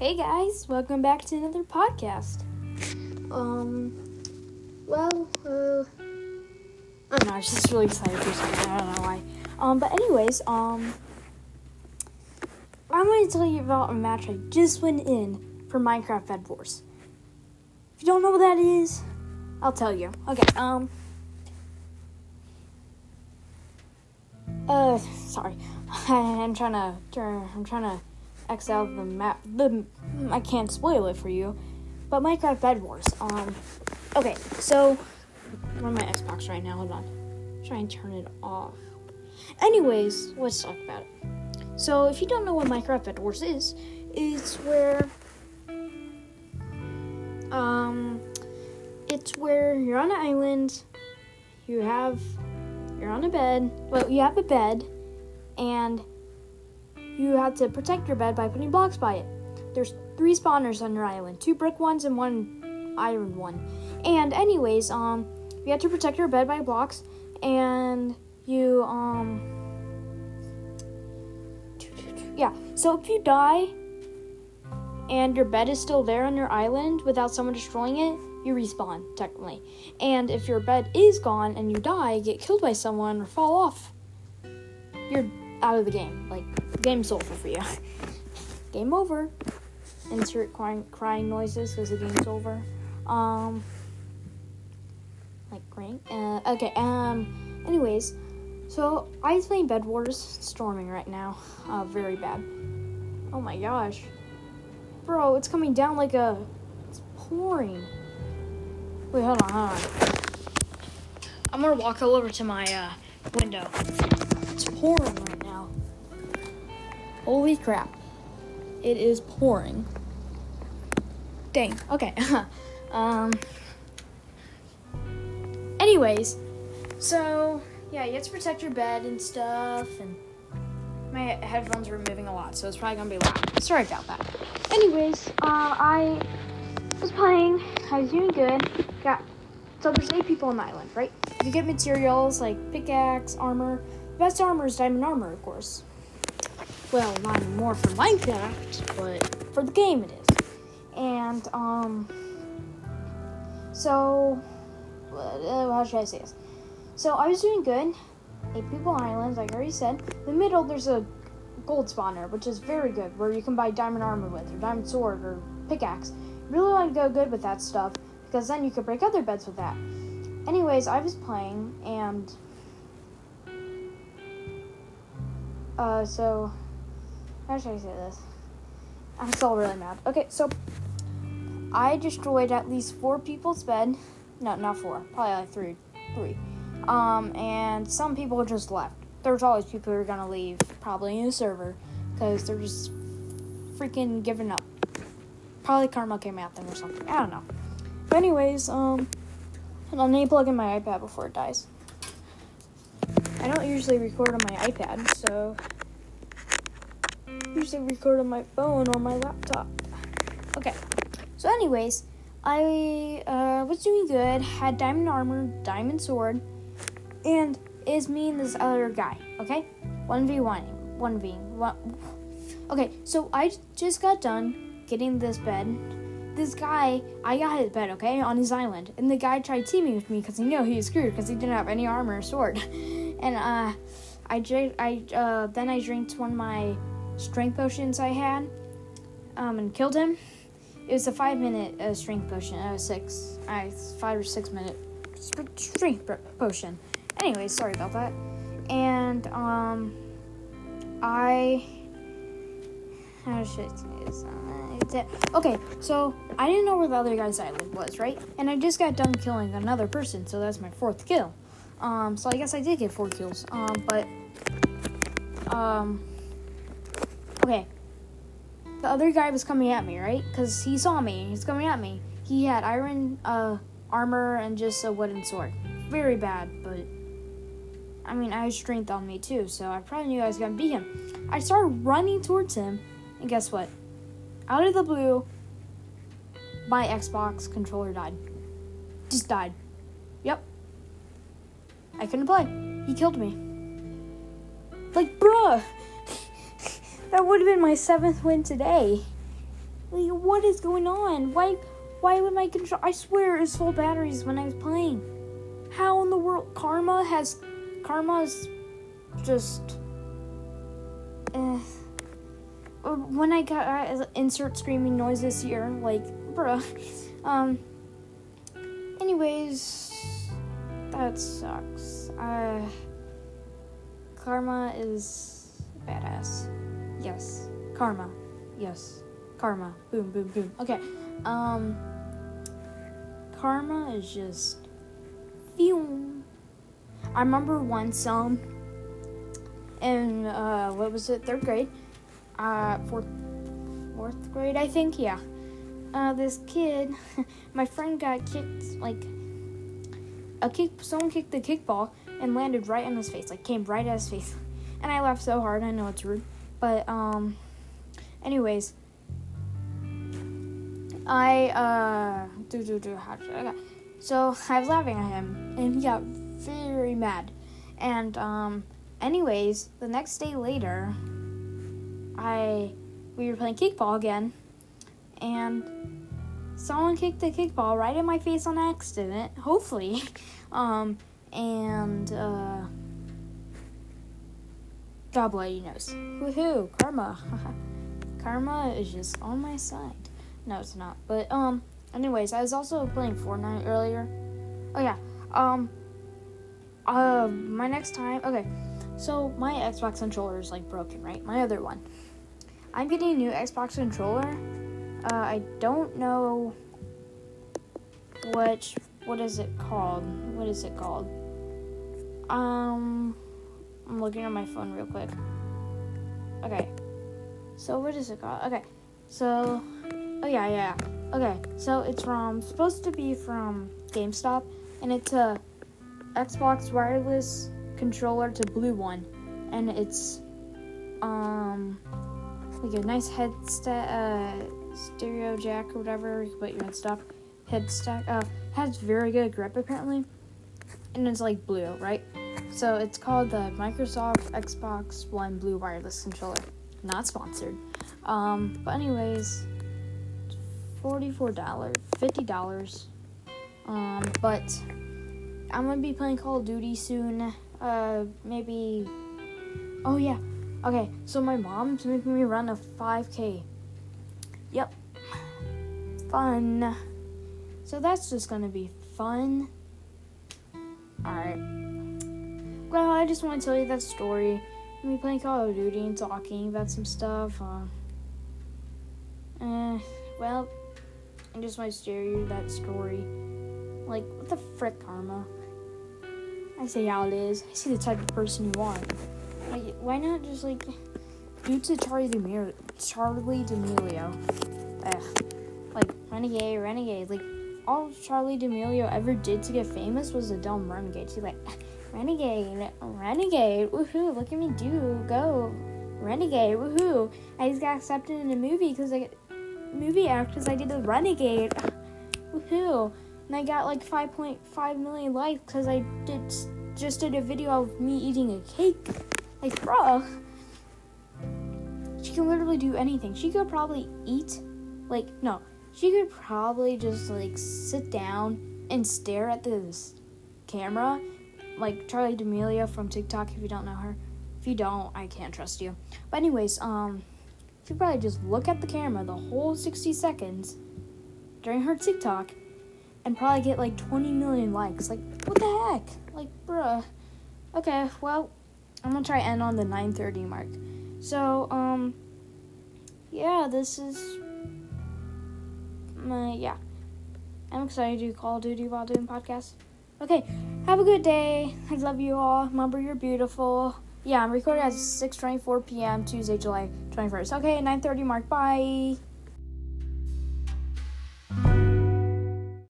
Hey guys, welcome back to another podcast. Um, well, uh, I don't know, I was just really excited for something. I don't know why. Um, but anyways, um, I'm going to tell you about a match I just went in for Minecraft Bed Wars. If you don't know what that is, I'll tell you. Okay, um, uh, sorry, I'm trying to turn. I'm trying to X out the map. The I can't spoil it for you, but Minecraft Bed Wars. Um, okay, so I'm on my Xbox right now. Hold on, try and turn it off. Anyways, let's talk about it. So, if you don't know what Minecraft Bed Wars is, it's where um, it's where you're on an island. You have you're on a bed. Well, you have a bed, and you have to protect your bed by putting blocks by it. There's three spawners on your island, two brick ones and one iron one. And anyways, um, you have to protect your bed by blocks, and you um, yeah. So if you die, and your bed is still there on your island without someone destroying it, you respawn technically. And if your bed is gone and you die, get killed by someone or fall off, you're out of the game. Like game's over for you. Game over. Insert crying, crying noises because the game's over. Um, like crying. Uh, okay. Um. Anyways, so I was playing Bed Wars. Storming right now. Uh, very bad. Oh my gosh, bro! It's coming down like a. It's pouring. Wait, hold on, hold on. I'm gonna walk over to my uh, window. It's pouring. Holy crap. It is pouring. Dang. Okay. um. Anyways, so yeah, you have to protect your bed and stuff, and my headphones were moving a lot, so it's probably gonna be loud. Sorry about that. Anyways, uh, I was playing. I was doing good. Got so there's eight people on the island, right? You get materials like pickaxe, armor. The best armor is diamond armor, of course. Well, not anymore for Minecraft, but for the game it is. And um, so uh, how should I say this? So I was doing good. Eight people island, like I already said. In the middle, there's a gold spawner, which is very good, where you can buy diamond armor with, or diamond sword, or pickaxe. Really want to go good with that stuff because then you could break other beds with that. Anyways, I was playing and uh, so how should I say this? I'm still really mad. Okay, so I destroyed at least four people's bed. No, not four. Probably like three. Three. Um, and some people just left. There's always people who are gonna leave, probably in the server, because they're just freaking giving up. Probably karma came at them or something. I don't know. But anyways, um, I'll need to plug in my iPad before it dies. I don't usually record on my iPad, so usually record on my phone or my laptop. Okay. So, anyways, I uh, was doing good. Had diamond armor, diamond sword, and is me and this other guy. Okay, one v one, one v one. Okay, so I just got done getting this bed. This guy, I got his bed, okay, on his island, and the guy tried teaming with me because he knew he was screwed because he didn't have any armor or sword. and uh, I drank, I uh, then I drank one of my strength potions I had, um, and killed him. It was a five minute uh, strength potion. Uh, six, I five or six minute strength potion. Anyway, sorry about that. And um, I how should I? Uh, okay, so I didn't know where the other guy's island was, right? And I just got done killing another person, so that's my fourth kill. Um, so I guess I did get four kills. Um, but um, okay, the other guy was coming at me, right? Because he saw me. He's coming at me. He had iron uh, armor and just a wooden sword. Very bad, but I mean, I had strength on me too, so I probably knew I was gonna beat him. I started running towards him, and guess what? Out of the blue, my Xbox controller died. Just died. Yep. I couldn't play. He killed me. Like, bruh! That would have been my seventh win today. Like, what is going on? Why, why would my control? I swear it's full batteries when I was playing. How in the world? Karma has, Karma's just. Uh, when I got uh, insert screaming noise this year, like, bruh. Um. Anyways, that sucks. Uh. Karma is badass. Yes. Karma. Yes. Karma. Boom, boom, boom. Okay. Um. Karma is just. Phew. I remember once, um. In, uh, what was it? Third grade. Uh, fourth, fourth grade, I think. Yeah. Uh, this kid, my friend got kicked, like, a kick, someone kicked the kickball and landed right in his face, like, came right at his face. And I laughed so hard, I know it's rude. But, um, anyways, I, uh, do, do, do, how I So I was laughing at him, and he got very mad. And, um, anyways, the next day later, I, we were playing kickball again, and someone kicked the kickball right in my face on accident, hopefully. Um, and, uh, God bloody knows. Woohoo, karma. karma is just on my side. No, it's not. But, um, anyways, I was also playing Fortnite earlier. Oh, yeah. Um, uh, my next time, okay. So, my Xbox controller is, like, broken, right? My other one. I'm getting a new Xbox controller. Uh, I don't know which, what is it called? What is it called? Um, I'm looking at my phone real quick. Okay. So what is it called? Okay. So oh yeah, yeah. Okay. So it's from supposed to be from GameStop and it's a Xbox wireless controller to blue one and it's um like a nice head sta- uh, stereo jack or whatever you can put your head stuff uh has very good grip apparently and it's like blue right so it's called the Microsoft Xbox One Blue Wireless Controller. Not sponsored. Um, but anyways, forty-four dollars, fifty dollars. Um, but I'm gonna be playing Call of Duty soon. Uh, maybe. Oh yeah. Okay. So my mom's making me run a 5K. Yep. Fun. So that's just gonna be fun. Alright. Well, I just want to tell you that story. We playing Call of Duty and talking about some stuff. Uh, uh, well, I just want to share you that story. Like, what the frick, Karma? I say how it is. I see the type of person you are. Like, why not just like do to Charli D'Amelio? Charli D'Amelio. Ugh. Like renegade, renegade. Like all Charli D'Amelio ever did to get famous was a dumb renegade. He, like. Renegade, Renegade, woohoo, look at me do, go, Renegade, woohoo. I just got accepted in a movie because I, movie act because I did the Renegade, woohoo. And I got like 5.5 million likes because I did just did a video of me eating a cake. Like, bro, she can literally do anything. She could probably eat, like, no, she could probably just like sit down and stare at this camera like Charli D'Amelio from TikTok. If you don't know her, if you don't, I can't trust you. But anyways, um, she probably just look at the camera the whole 60 seconds during her TikTok, and probably get like 20 million likes. Like, what the heck? Like, bruh. Okay, well, I'm gonna try end on the 9:30 mark. So, um, yeah, this is my yeah. I'm excited to do Call of Duty while doing podcasts. Okay, have a good day. I love you all. Remember, you're beautiful. Yeah, I'm recording at 6:24 p.m. Tuesday, July 21st. Okay, 9:30 mark. Bye.